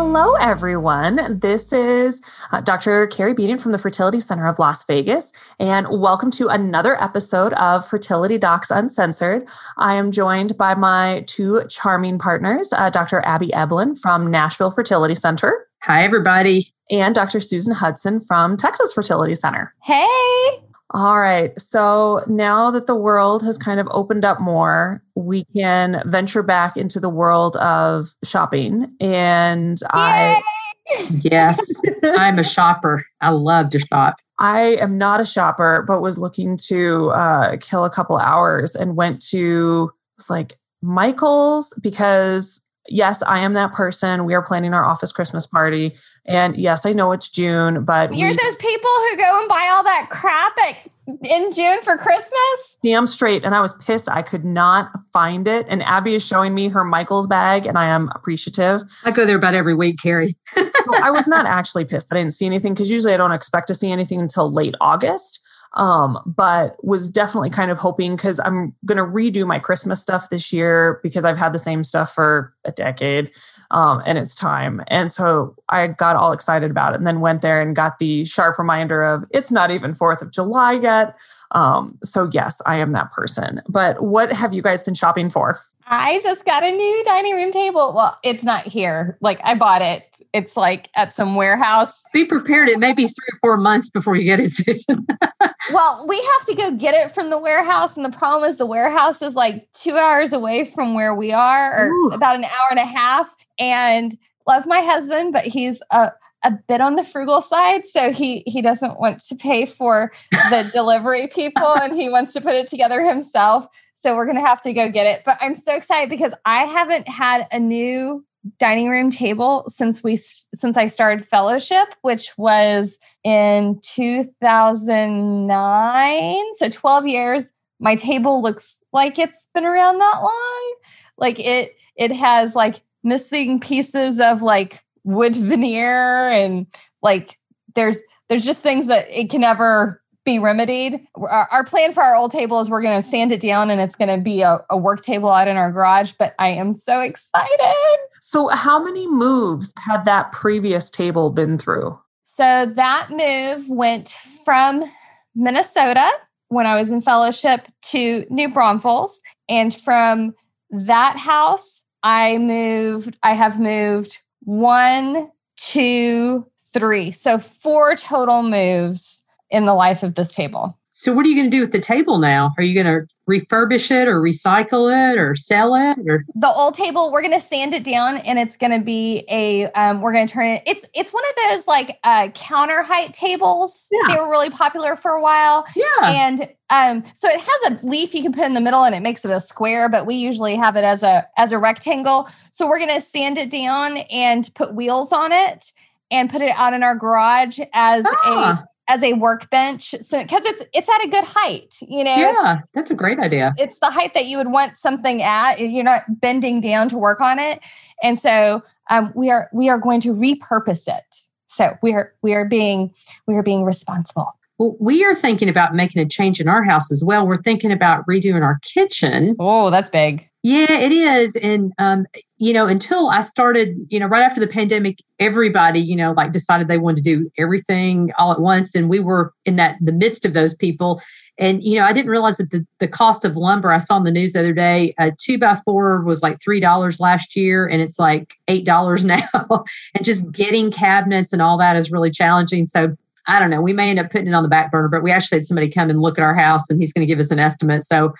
Hello, everyone. This is uh, Dr. Carrie Bedient from the Fertility Center of Las Vegas, and welcome to another episode of Fertility Docs Uncensored. I am joined by my two charming partners, uh, Dr. Abby Eblen from Nashville Fertility Center. Hi, everybody. And Dr. Susan Hudson from Texas Fertility Center. Hey. All right. So now that the world has kind of opened up more, we can venture back into the world of shopping. And Yay! I. yes, I'm a shopper. I love to shop. I am not a shopper, but was looking to uh, kill a couple hours and went to, was like Michael's because yes, I am that person. We are planning our office Christmas party. And yes, I know it's June, but you're we, those people who go and buy all that crap at, in June for Christmas? Damn straight. And I was pissed. I could not find it. And Abby is showing me her Michael's bag, and I am appreciative. I go there about every week, Carrie. so I was not actually pissed. I didn't see anything because usually I don't expect to see anything until late August um, but was definitely kind of hoping because I'm going to redo my Christmas stuff this year because I've had the same stuff for a decade um, and it's time. And so I got all excited about it and then went there and got the sharp reminder of it's not even 4th of July yet. Um, so, yes, I am that person. But what have you guys been shopping for? I just got a new dining room table. Well, it's not here. Like I bought it. It's like at some warehouse. Be prepared. It may be three or four months before you get it, Susan. well, we have to go get it from the warehouse. And the problem is the warehouse is like two hours away from where we are, or Ooh. about an hour and a half. And love my husband, but he's a a bit on the frugal side so he he doesn't want to pay for the delivery people and he wants to put it together himself so we're going to have to go get it. But I'm so excited because I haven't had a new dining room table since we since I started fellowship, which was in 2009. So 12 years. My table looks like it's been around that long. Like it it has like missing pieces of like wood veneer and like there's there's just things that it can never be remedied. Our, our, plan for our old table is we're going to sand it down and it's going to be a, a work table out in our garage. But I am so excited. So, how many moves had that previous table been through? So, that move went from Minnesota when I was in fellowship to New Braunfels. And from that house, I moved, I have moved one, two, three. So, four total moves in the life of this table. So, what are you going to do with the table now? Are you going to refurbish it or recycle it or sell it? Or the old table, we're going to sand it down, and it's going to be a. Um, we're going to turn it. It's it's one of those like uh, counter height tables. Yeah. They were really popular for a while. Yeah, and um, so it has a leaf you can put in the middle, and it makes it a square. But we usually have it as a as a rectangle. So we're going to sand it down and put wheels on it and put it out in our garage as ah. a as a workbench so because it's it's at a good height you know yeah that's a great idea it's the height that you would want something at you're not bending down to work on it and so um, we are we are going to repurpose it so we are we are being we are being responsible well, we are thinking about making a change in our house as well. We're thinking about redoing our kitchen. Oh, that's big. Yeah, it is. And, um, you know, until I started, you know, right after the pandemic, everybody, you know, like decided they wanted to do everything all at once. And we were in that, the midst of those people. And, you know, I didn't realize that the, the cost of lumber, I saw in the news the other day, a two by four was like $3 last year and it's like $8 now. and just getting cabinets and all that is really challenging. So I don't know. We may end up putting it on the back burner, but we actually had somebody come and look at our house and he's going to give us an estimate. So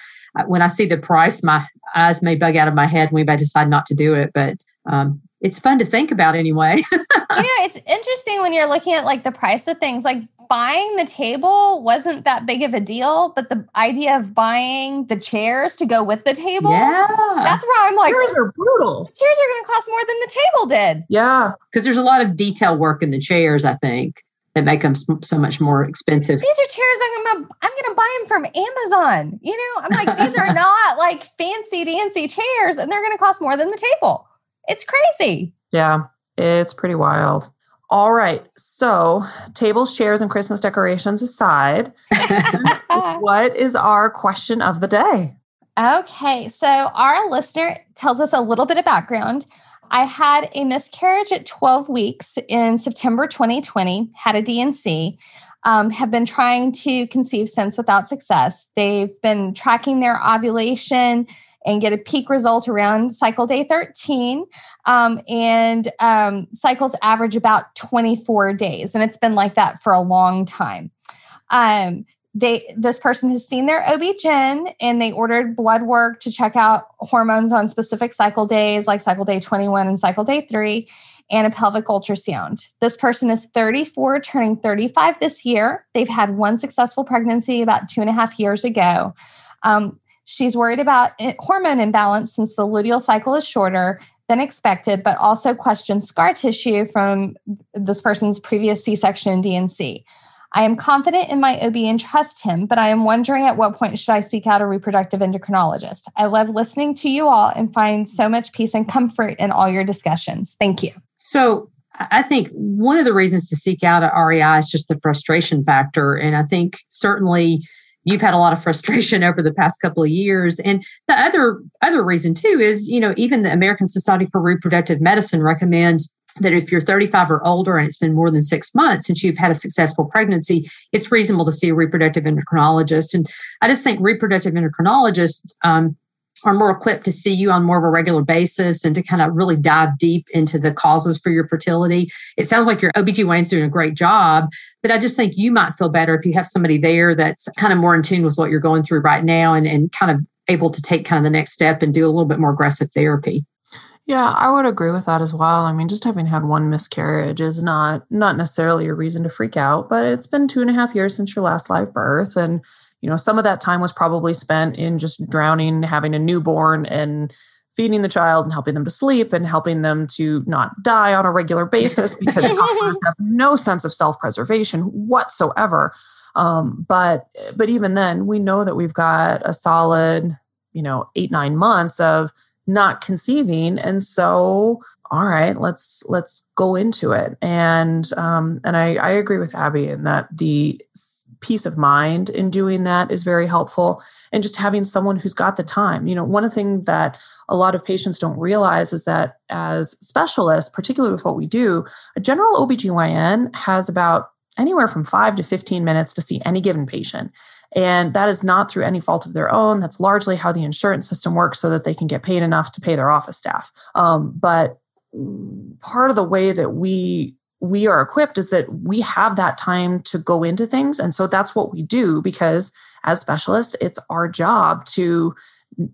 when I see the price, my eyes may bug out of my head and we may decide not to do it. But um, it's fun to think about anyway. you know, it's interesting when you're looking at like the price of things. Like buying the table wasn't that big of a deal, but the idea of buying the chairs to go with the table, yeah, that's where I'm like, chairs are brutal. Chairs are going to cost more than the table did. Yeah, because there's a lot of detail work in the chairs. I think that make them so much more expensive. These are chairs I'm gonna I'm gonna buy them from Amazon. You know, I'm like these are not like fancy dancy chairs, and they're gonna cost more than the table. It's crazy. Yeah, it's pretty wild. All right. So, tables, chairs, and Christmas decorations aside, what is our question of the day? Okay. So, our listener tells us a little bit of background. I had a miscarriage at 12 weeks in September 2020, had a D&C, um, have been trying to conceive since without success. They've been tracking their ovulation and get a peak result around cycle day 13. Um, and um, cycles average about 24 days. And it's been like that for a long time. Um, they this person has seen their OB-GYN and they ordered blood work to check out hormones on specific cycle days like cycle day 21 and cycle day 3 and a pelvic ultrasound. This person is 34, turning 35 this year. They've had one successful pregnancy about two and a half years ago. Um, she's worried about hormone imbalance since the luteal cycle is shorter than expected, but also questions scar tissue from this person's previous C section and D&C. I am confident in my OB and trust him, but I am wondering at what point should I seek out a reproductive endocrinologist? I love listening to you all and find so much peace and comfort in all your discussions. Thank you. So, I think one of the reasons to seek out an REI is just the frustration factor. And I think certainly you've had a lot of frustration over the past couple of years. And the other other reason too is, you know, even the American Society for Reproductive Medicine recommends that if you're 35 or older and it's been more than six months since you've had a successful pregnancy, it's reasonable to see a reproductive endocrinologist. And I just think reproductive endocrinologists um, are more equipped to see you on more of a regular basis and to kind of really dive deep into the causes for your fertility. It sounds like your OBGYN's doing a great job, but I just think you might feel better if you have somebody there that's kind of more in tune with what you're going through right now and, and kind of able to take kind of the next step and do a little bit more aggressive therapy. Yeah, I would agree with that as well. I mean, just having had one miscarriage is not not necessarily a reason to freak out, but it's been two and a half years since your last live birth. And, you know, some of that time was probably spent in just drowning, having a newborn and feeding the child and helping them to sleep and helping them to not die on a regular basis because toddlers have no sense of self-preservation whatsoever. Um, but but even then, we know that we've got a solid, you know, eight, nine months of not conceiving. And so all right let's let's go into it. And um and i i agree with abby in that the peace of mind in doing that is very helpful. And just having someone who's got the time. You know one of the things that a lot of patients don't realize is that as specialists particularly with what we do a general obgyn has about anywhere from 5 to 15 minutes to see any given patient and that is not through any fault of their own. That's largely how the insurance system works so that they can get paid enough to pay their office staff. Um, but part of the way that we we are equipped is that we have that time to go into things and so that's what we do because as specialists it's our job to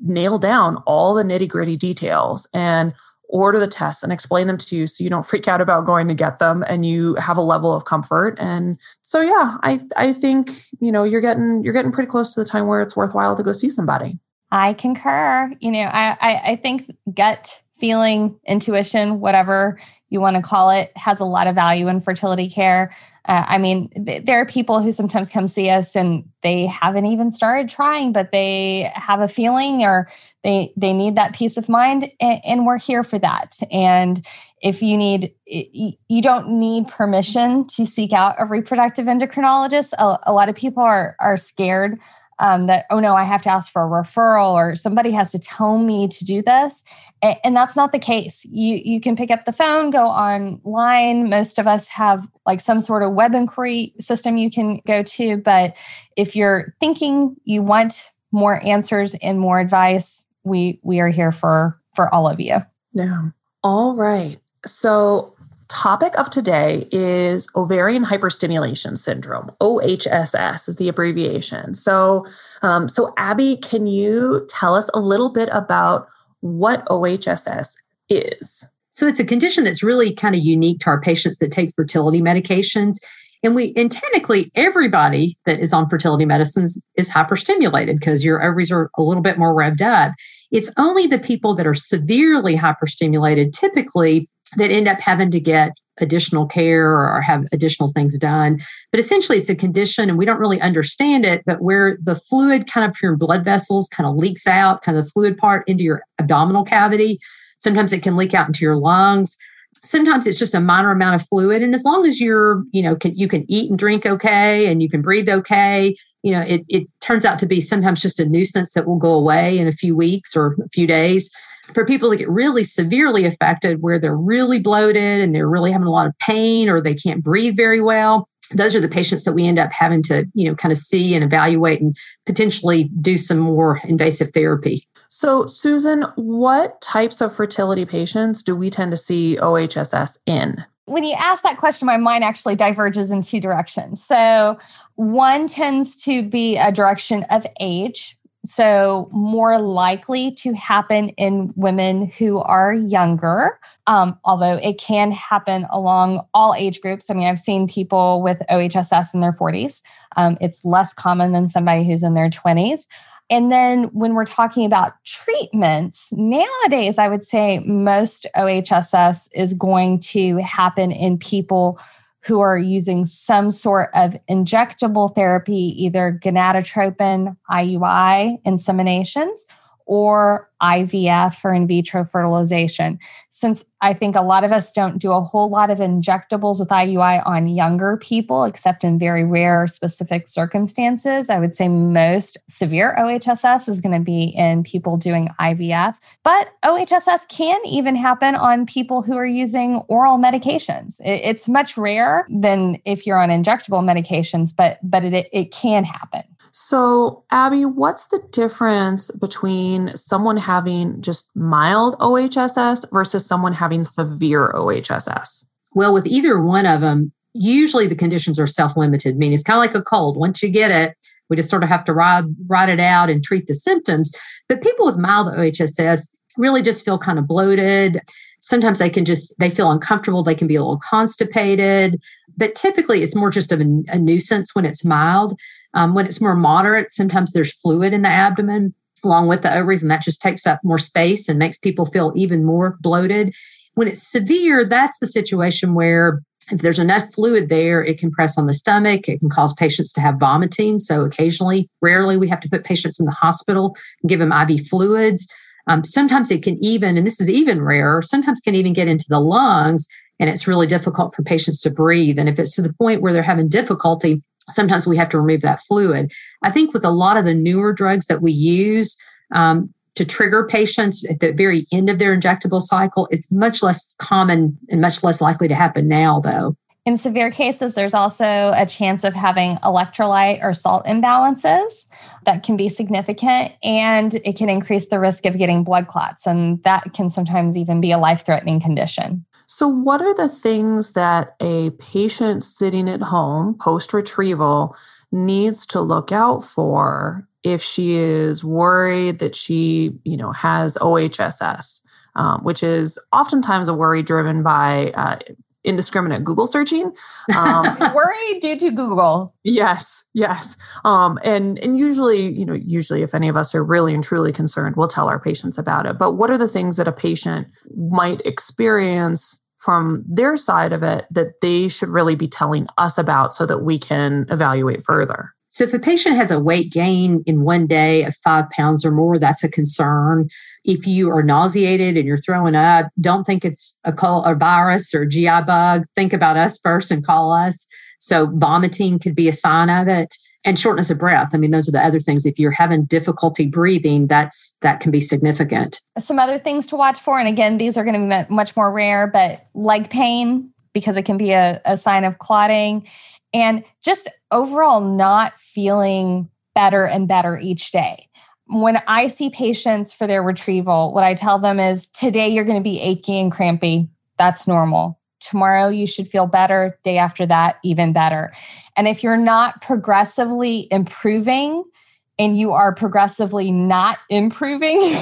nail down all the nitty gritty details and order the tests and explain them to you so you don't freak out about going to get them and you have a level of comfort. And so yeah i i think you know you're getting you're getting pretty close to the time where it's worthwhile to go see somebody. I concur. You know i i, I think gut feeling intuition whatever you want to call it has a lot of value in fertility care uh, I mean, th- there are people who sometimes come see us and they haven't even started trying, but they have a feeling or they they need that peace of mind, and, and we're here for that. And if you need, you don't need permission to seek out a reproductive endocrinologist. A, a lot of people are are scared um, that oh no i have to ask for a referral or somebody has to tell me to do this. And, and that's not the case. You you can pick up the phone go online. Most of us have like some sort of web inquiry system you can go to. But if you're thinking you want more answers and more advice we we are here for for all of you. Yeah. All right. So topic of today is ovarian hyperstimulation syndrome ohss is the abbreviation. So um, so abby can you tell us a little bit about what ohss is? So it's a condition that's really kind of unique to our patients that take fertility medications and we and technically everybody that is on fertility medicines is hyperstimulated because your ovaries are a little bit more revved up It's only the people that are severely hyperstimulated, typically, that end up having to get additional care or have additional things done. But essentially, it's a condition and we don't really understand it, but where the fluid kind of your blood vessels kind of leaks out, kind of the fluid part into your abdominal cavity. Sometimes it can leak out into your lungs. Sometimes it's just a minor amount of fluid. And as long as you're, you know, can, you can eat and drink okay and you can breathe okay, you know, it, it turns out to be sometimes just a nuisance that will go away in a few weeks or a few days for people that get really severely affected where they're really bloated and they're really having a lot of pain or they can't breathe very well those are the patients that we end up having to you know kind of see and evaluate and potentially do some more invasive therapy so susan what types of fertility patients do we tend to see ohss in when you ask that question my mind actually diverges in two directions so one tends to be a direction of age so, more likely to happen in women who are younger, um, although it can happen along all age groups. I mean, I've seen people with OHSS in their 40s. Um, it's less common than somebody who's in their 20s. And then when we're talking about treatments, nowadays, I would say most OHSS is going to happen in people who are using some sort of injectable therapy, either gonadotropin, IUI, inseminations, or IVF or in vitro fertilization. Since I think a lot of us don't do a whole lot of injectables with IUI on younger people, except in very rare specific circumstances, I would say most severe OHSS is going to be in people doing IVF. But OHSS can even happen on people who are using oral medications. It's much rarer than if you're on injectable medications, but but it, it can happen. So, Abby, what's the difference between someone having just mild OHSS versus someone having severe OHSS? Well, with either one of them, usually the conditions are self-limited, meaning it's kind of like a cold. Once you get it, we just sort of have to ride, ride it out and treat the symptoms. But people with mild OHSS really just feel kind of bloated. Sometimes they can just they feel uncomfortable. They can be a little constipated, but typically it's more just of a, a nuisance when it's mild. Um, when it's more moderate, sometimes there's fluid in the abdomen along with the ovaries, and that just takes up more space and makes people feel even more bloated. When it's severe, that's the situation where if there's enough fluid there, it can press on the stomach. It can cause patients to have vomiting. So occasionally, rarely, we have to put patients in the hospital give them IV fluids. Um, sometimes it can even, and this is even rarer, sometimes can even get into the lungs, and it's really difficult for patients to breathe. And if it's to the point where they're having difficulty, sometimes we have to remove that fluid. I think with a lot of the newer drugs that we use um, to trigger patients at the very end of their injectable cycle, it's much less common and much less likely to happen now, though. In severe cases, there's also a chance of having electrolyte or salt imbalances that can be significant, and it can increase the risk of getting blood clots. And that can sometimes even be a life threatening condition. So, what are the things that a patient sitting at home post retrieval needs to look out for if she is worried that she, you know, has OHSS, um, which is oftentimes a worry driven by uh, indiscriminate Google searching. Um, worry due to Google. Yes, yes. Um, and and usually, you know, usually if any of us are really and truly concerned, we'll tell our patients about it. But what are the things that a patient might experience from their side of it that they should really be telling us about so that we can evaluate further? So, if a patient has a weight gain in one day of five pounds or more, that's a concern. If you are nauseated and you're throwing up, don't think it's a, cold, a virus or GI bug. Think about us first and call us. So, vomiting could be a sign of it and shortness of breath i mean those are the other things if you're having difficulty breathing that's that can be significant some other things to watch for and again these are going to be much more rare but leg pain because it can be a, a sign of clotting and just overall not feeling better and better each day when I see patients for their retrieval, what I tell them is today you're going to be achy and crampy. That's normal. Tomorrow you should feel better. Day after that, even better. And if you're not progressively improving, and you are progressively not improving,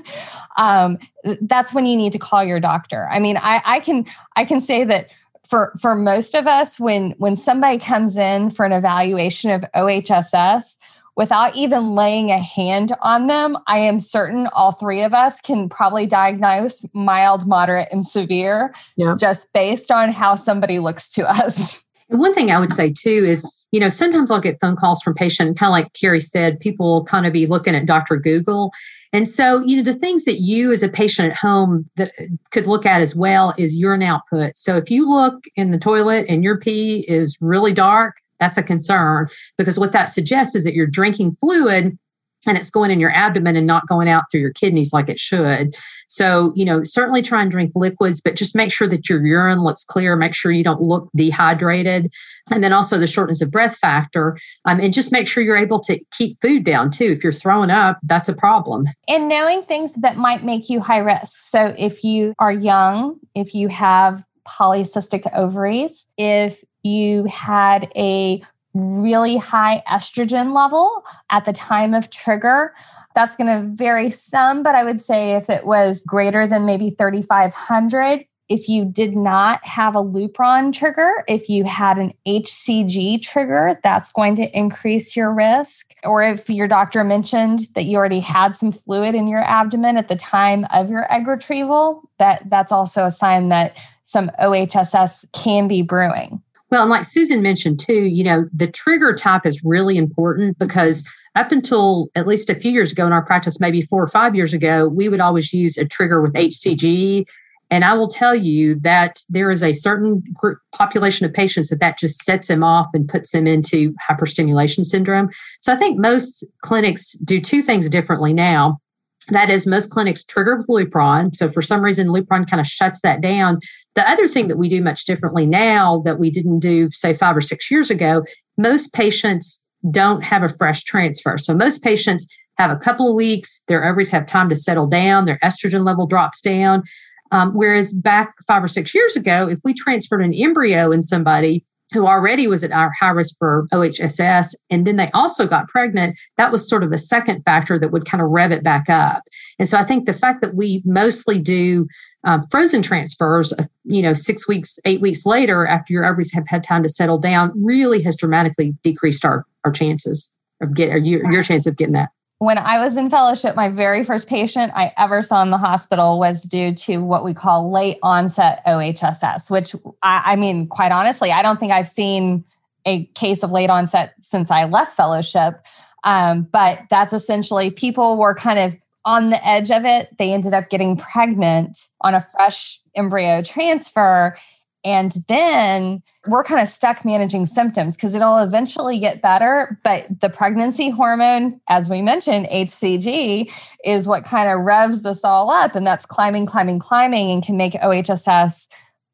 um, that's when you need to call your doctor. I mean, I, I can I can say that for for most of us, when when somebody comes in for an evaluation of OHSS, without even laying a hand on them, I am certain all three of us can probably diagnose mild, moderate, and severe yeah. just based on how somebody looks to us. And one thing I would say too is, you know, sometimes I'll get phone calls from patients, kind of like Carrie said, people kind of be looking at Dr. Google. And so, you know, the things that you as a patient at home that uh, could look at as well is urine output. So if you look in the toilet and your pee is really dark, that's a concern because what that suggests is that you're drinking fluid and it's going in your abdomen and not going out through your kidneys like it should. So, you know, certainly try and drink liquids, but just make sure that your urine looks clear. Make sure you don't look dehydrated. And then also the shortness of breath factor. Um, and just make sure you're able to keep food down too. If you're throwing up, that's a problem. And knowing things that might make you high risk. So, if you are young, if you have polycystic ovaries, if you had a really high estrogen level at the time of trigger. That's going to vary some, but I would say if it was greater than maybe 3,500, if you did not have a Lupron trigger, if you had an HCG trigger, that's going to increase your risk. Or if your doctor mentioned that you already had some fluid in your abdomen at the time of your egg retrieval, that that's also a sign that some OHSS can be brewing. Well, and like Susan mentioned too, you know, the trigger type is really important because up until at least a few years ago in our practice, maybe four or five years ago, we would always use a trigger with HCG. And I will tell you that there is a certain group, population of patients that that just sets them off and puts them into hyperstimulation syndrome. So I think most clinics do two things differently now. That is, most clinics trigger with Lupron. So for some reason, Lupron kind of shuts that down. The other thing that we do much differently now that we didn't do, say, five or six years ago, most patients don't have a fresh transfer. So most patients have a couple of weeks, their ovaries have time to settle down, their estrogen level drops down. Um, whereas back five or six years ago, if we transferred an embryo in somebody, who already was at our high risk for OHSS, and then they also got pregnant, that was sort of a second factor that would kind of rev it back up. And so I think the fact that we mostly do um, frozen transfers, of, you know, six weeks, eight weeks later, after your ovaries have had time to settle down, really has dramatically decreased our our chances of get or your, your chance of getting that when I was in fellowship, my very first patient I ever saw in the hospital was due to what we call late onset OHSS, which I, I, mean, quite honestly, I don't think I've seen a case of late onset since I left fellowship. Um, but that's essentially people were kind of on the edge of it. They ended up getting pregnant on a fresh embryo transfer. And then we're kind of stuck managing symptoms because it'll eventually get better. But the pregnancy hormone, as we mentioned, HCG, is what kind of revs this all up. And that's climbing, climbing, climbing, and can make OHSS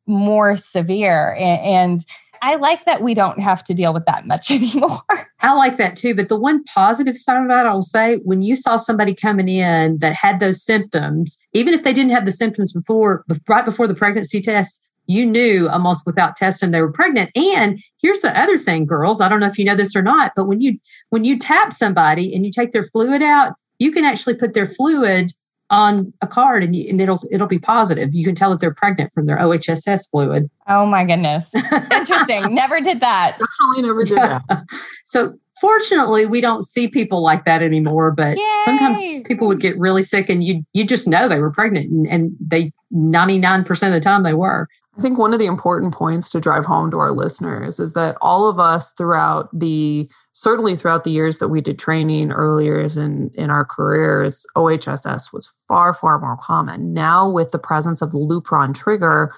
more severe. And, I like that we don't have to deal with that much anymore. I like that too. But the one positive side of that, I will say, when you saw somebody coming in that had those symptoms, even if they didn't have the symptoms before, right before the pregnancy test, you knew almost without testing they were pregnant. And here's the other thing girls i don't know if you know this or not but when you when you tap somebody and you take their fluid out you can actually put their fluid on a card and, you, and it'll it'll be positive. You can tell that they're pregnant from their ohss fluid. Oh my goodness. Interesting. Never did that. Definitely never did yeah. that. So fortunately we don't see people like that anymore but Yay! sometimes people would get really sick and you you just know they were pregnant and, and they 99% of the time they were I think one of the important points to drive home to our listeners is that all of us throughout the certainly throughout the years that we did training earlier in in our careers, OHSS was far far more common. Now with the presence of the Lupron trigger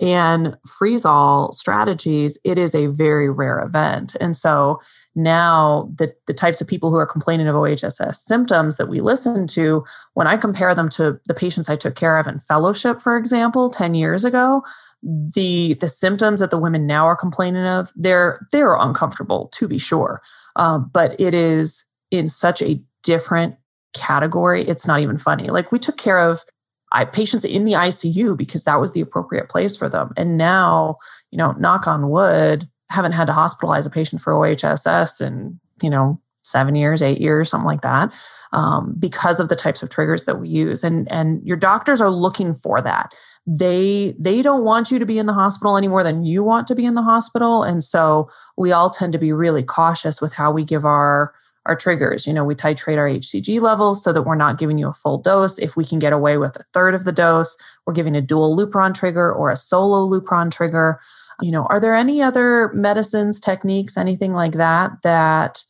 and freeze all strategies, it is a very rare event. And so now the, the types of people who are complaining of OHSS symptoms that we listen to, when I compare them to the patients I took care of in fellowship, for example, 10 years ago, the the symptoms that the women now are complaining of they're they're uncomfortable to be sure um, but it is in such a different category it's not even funny like we took care of I, patients in the icu because that was the appropriate place for them. And now you know knock on wood haven't had to hospitalize a patient for ohss and you know seven years eight years something like that um, because of the types of triggers that we use. And and your doctors are looking for that. They they don't want you to be in the hospital any more than you want to be in the hospital. And so we all tend to be really cautious with how we give our our triggers. You know, we titrate our HCG levels so that we're not giving you a full dose. If we can get away with a third of the dose, we're giving a dual Lupron trigger or a solo Lupron trigger. You know, are there any other medicines, techniques, anything like that that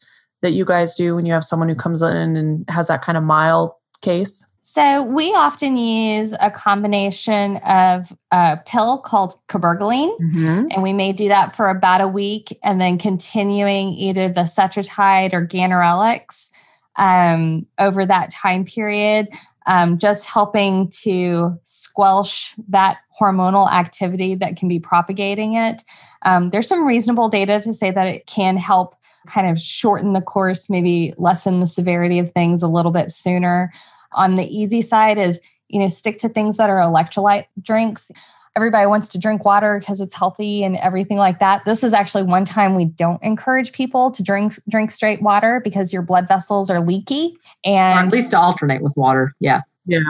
that you guys do when you have someone who comes in and has that kind of mild case? So we often use a combination of a pill called cabergoline, mm-hmm. and we may do that for about a week, and then continuing either the cetrotide or ganirelix um, over that time period, um, just helping to squelch that hormonal activity that can be propagating it. Um, there's some reasonable data to say that it can help kind of shorten the course, maybe lessen the severity of things a little bit sooner. On the easy side is, you know, stick to things that are electrolyte drinks. Everybody wants to drink water because it's healthy and everything like that. This is actually one time we don't encourage people to drink drink straight water because your blood vessels are leaky and or at least to alternate with water. Yeah. Yeah.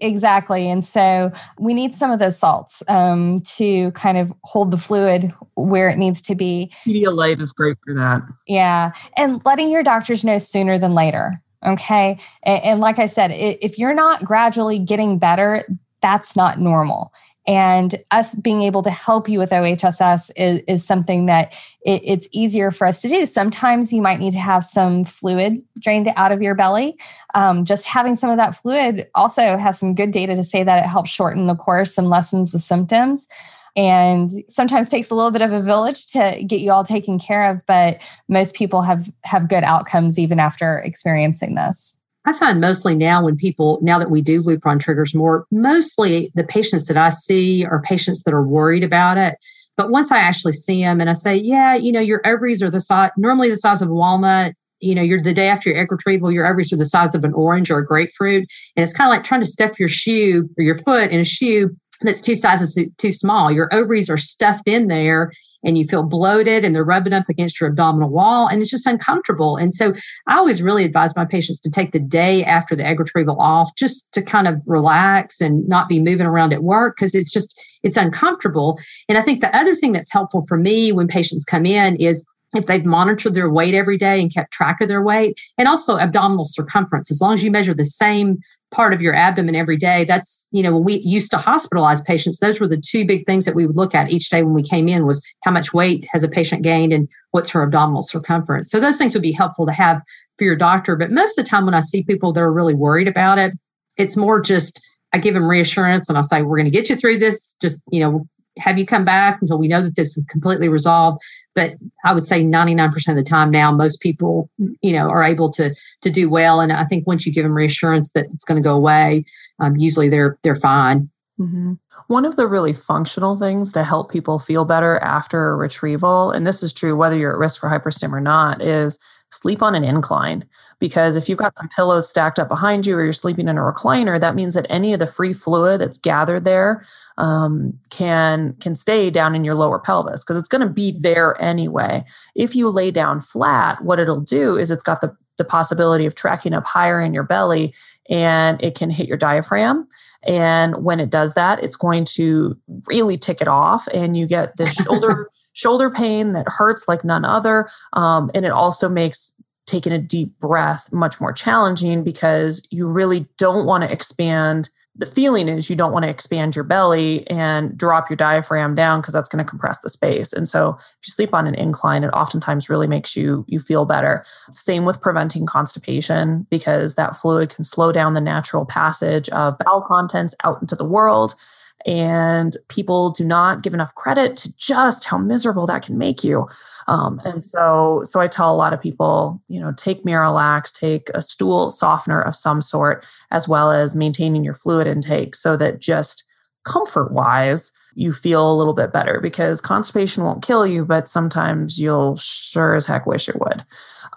Exactly. And so we need some of those salts um, to kind of hold the fluid where it needs to be. Pedialyte is great for that. Yeah. And letting your doctors know sooner than later. Okay. And, and like I said, if you're not gradually getting better, that's not normal. And us being able to help you with OHSS is, is something that it, it's easier for us to do. Sometimes you might need to have some fluid drained out of your belly. Um, just having some of that fluid also has some good data to say that it helps shorten the course and lessens the symptoms and sometimes takes a little bit of a village to get you all taken care of but most people have have good outcomes even after experiencing this I find mostly now when people, now that we do Lupron triggers more, mostly the patients that I see are patients that are worried about it. But once I actually see them and I say, yeah, you know, your ovaries are the size, normally the size of a walnut, you know, you're the day after your egg retrieval, your ovaries are the size of an orange or a grapefruit. And it's kind of like trying to stuff your shoe or your foot in a shoe that's two sizes too small. Your ovaries are stuffed in there and you feel bloated and they're rubbing up against your abdominal wall and it's just uncomfortable. And so I always really advise my patients to take the day after the egg retrieval off just to kind of relax and not be moving around at work because it's just it's uncomfortable. And I think the other thing that's helpful for me when patients come in is if they've monitored their weight every day and kept track of their weight, and also abdominal circumference. As long as you measure the same part of your abdomen every day, that's, you know, when we used to hospitalize patients, those were the two big things that we would look at each day when we came in was how much weight has a patient gained and what's her abdominal circumference. So those things would be helpful to have for your doctor. But most of the time when I see people that are really worried about it, it's more just I give them reassurance and I say, we're going to get you through this. Just, you know, have you come back until we know that this is completely resolved but i would say 99% of the time now most people you know are able to to do well and i think once you give them reassurance that it's going to go away um, usually they're they're fine mm-hmm. one of the really functional things to help people feel better after a retrieval and this is true whether you're at risk for hyperstim or not is sleep on an incline. Because if you've got some pillows stacked up behind you or you're sleeping in a recliner that means that any of the free fluid that's gathered there um, can can stay down in your lower pelvis because it's going to be there anyway. If you lay down flat what it'll do is it's got the the possibility of tracking up higher in your belly and it can hit your diaphragm and when it does that it's going to really tick it off and you get this shoulder shoulder pain that hurts like none other. Um, and it also makes taking a deep breath much more challenging because you really don't want to expand. The feeling is you don't want to expand your belly and drop your diaphragm down because that's going to compress the space. And so if you sleep on an incline, it oftentimes really makes you you feel better. Same with preventing constipation because that fluid can slow down the natural passage of bowel contents out into the world and people do not give enough credit to just how miserable that can make you. Um, and so so i tell a lot of people you know take miralax take a stool softener of some sort as well as maintaining your fluid intake so that just comfort wise you feel a little bit better because constipation won't kill you but sometimes you'll sure as heck wish it would.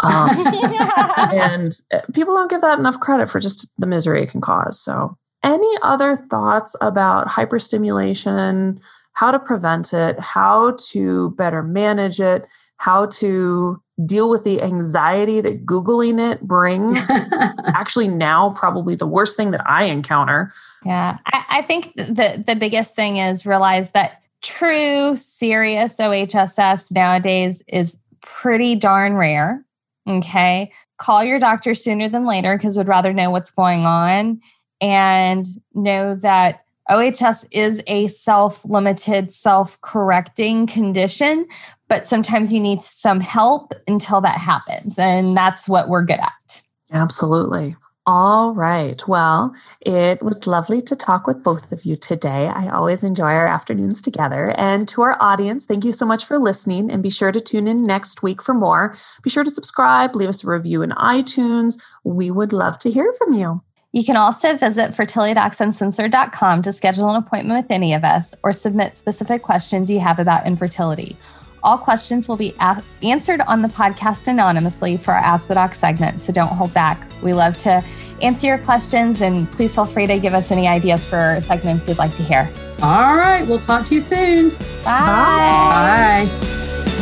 Um, and eh, people don't give that enough credit for just the misery it can cause so any other thoughts about hyperstimulation, how to prevent it, how to better manage it, how to deal with the anxiety that Googling it brings? Actually, now, probably the worst thing that I encounter. Yeah, I, I think the, the biggest thing is realize that true serious OHSS nowadays is pretty darn rare. Okay. call your doctor sooner than later because we'd rather know what's going on and know that OHS is a self limited, self correcting condition, but sometimes you need some help until that happens. And that's what we're good at. Absolutely. All right. Well, it was lovely to talk with both of you today. I always enjoy our afternoons together. And to our audience, thank you so much for listening. And be sure to tune in next week for more. Be sure to subscribe, leave us a review in iTunes. We would love to hear from you. You can also visit fertilitydocsuncensored.com to schedule an appointment with any of us or submit specific questions you have about infertility. All questions will be a- answered on the podcast anonymously for our Ask the Doc segment, so don't hold back. We love to answer your questions, and please feel free to give us any ideas for segments you'd like to hear. All right, we'll talk to you soon. Bye. Bye.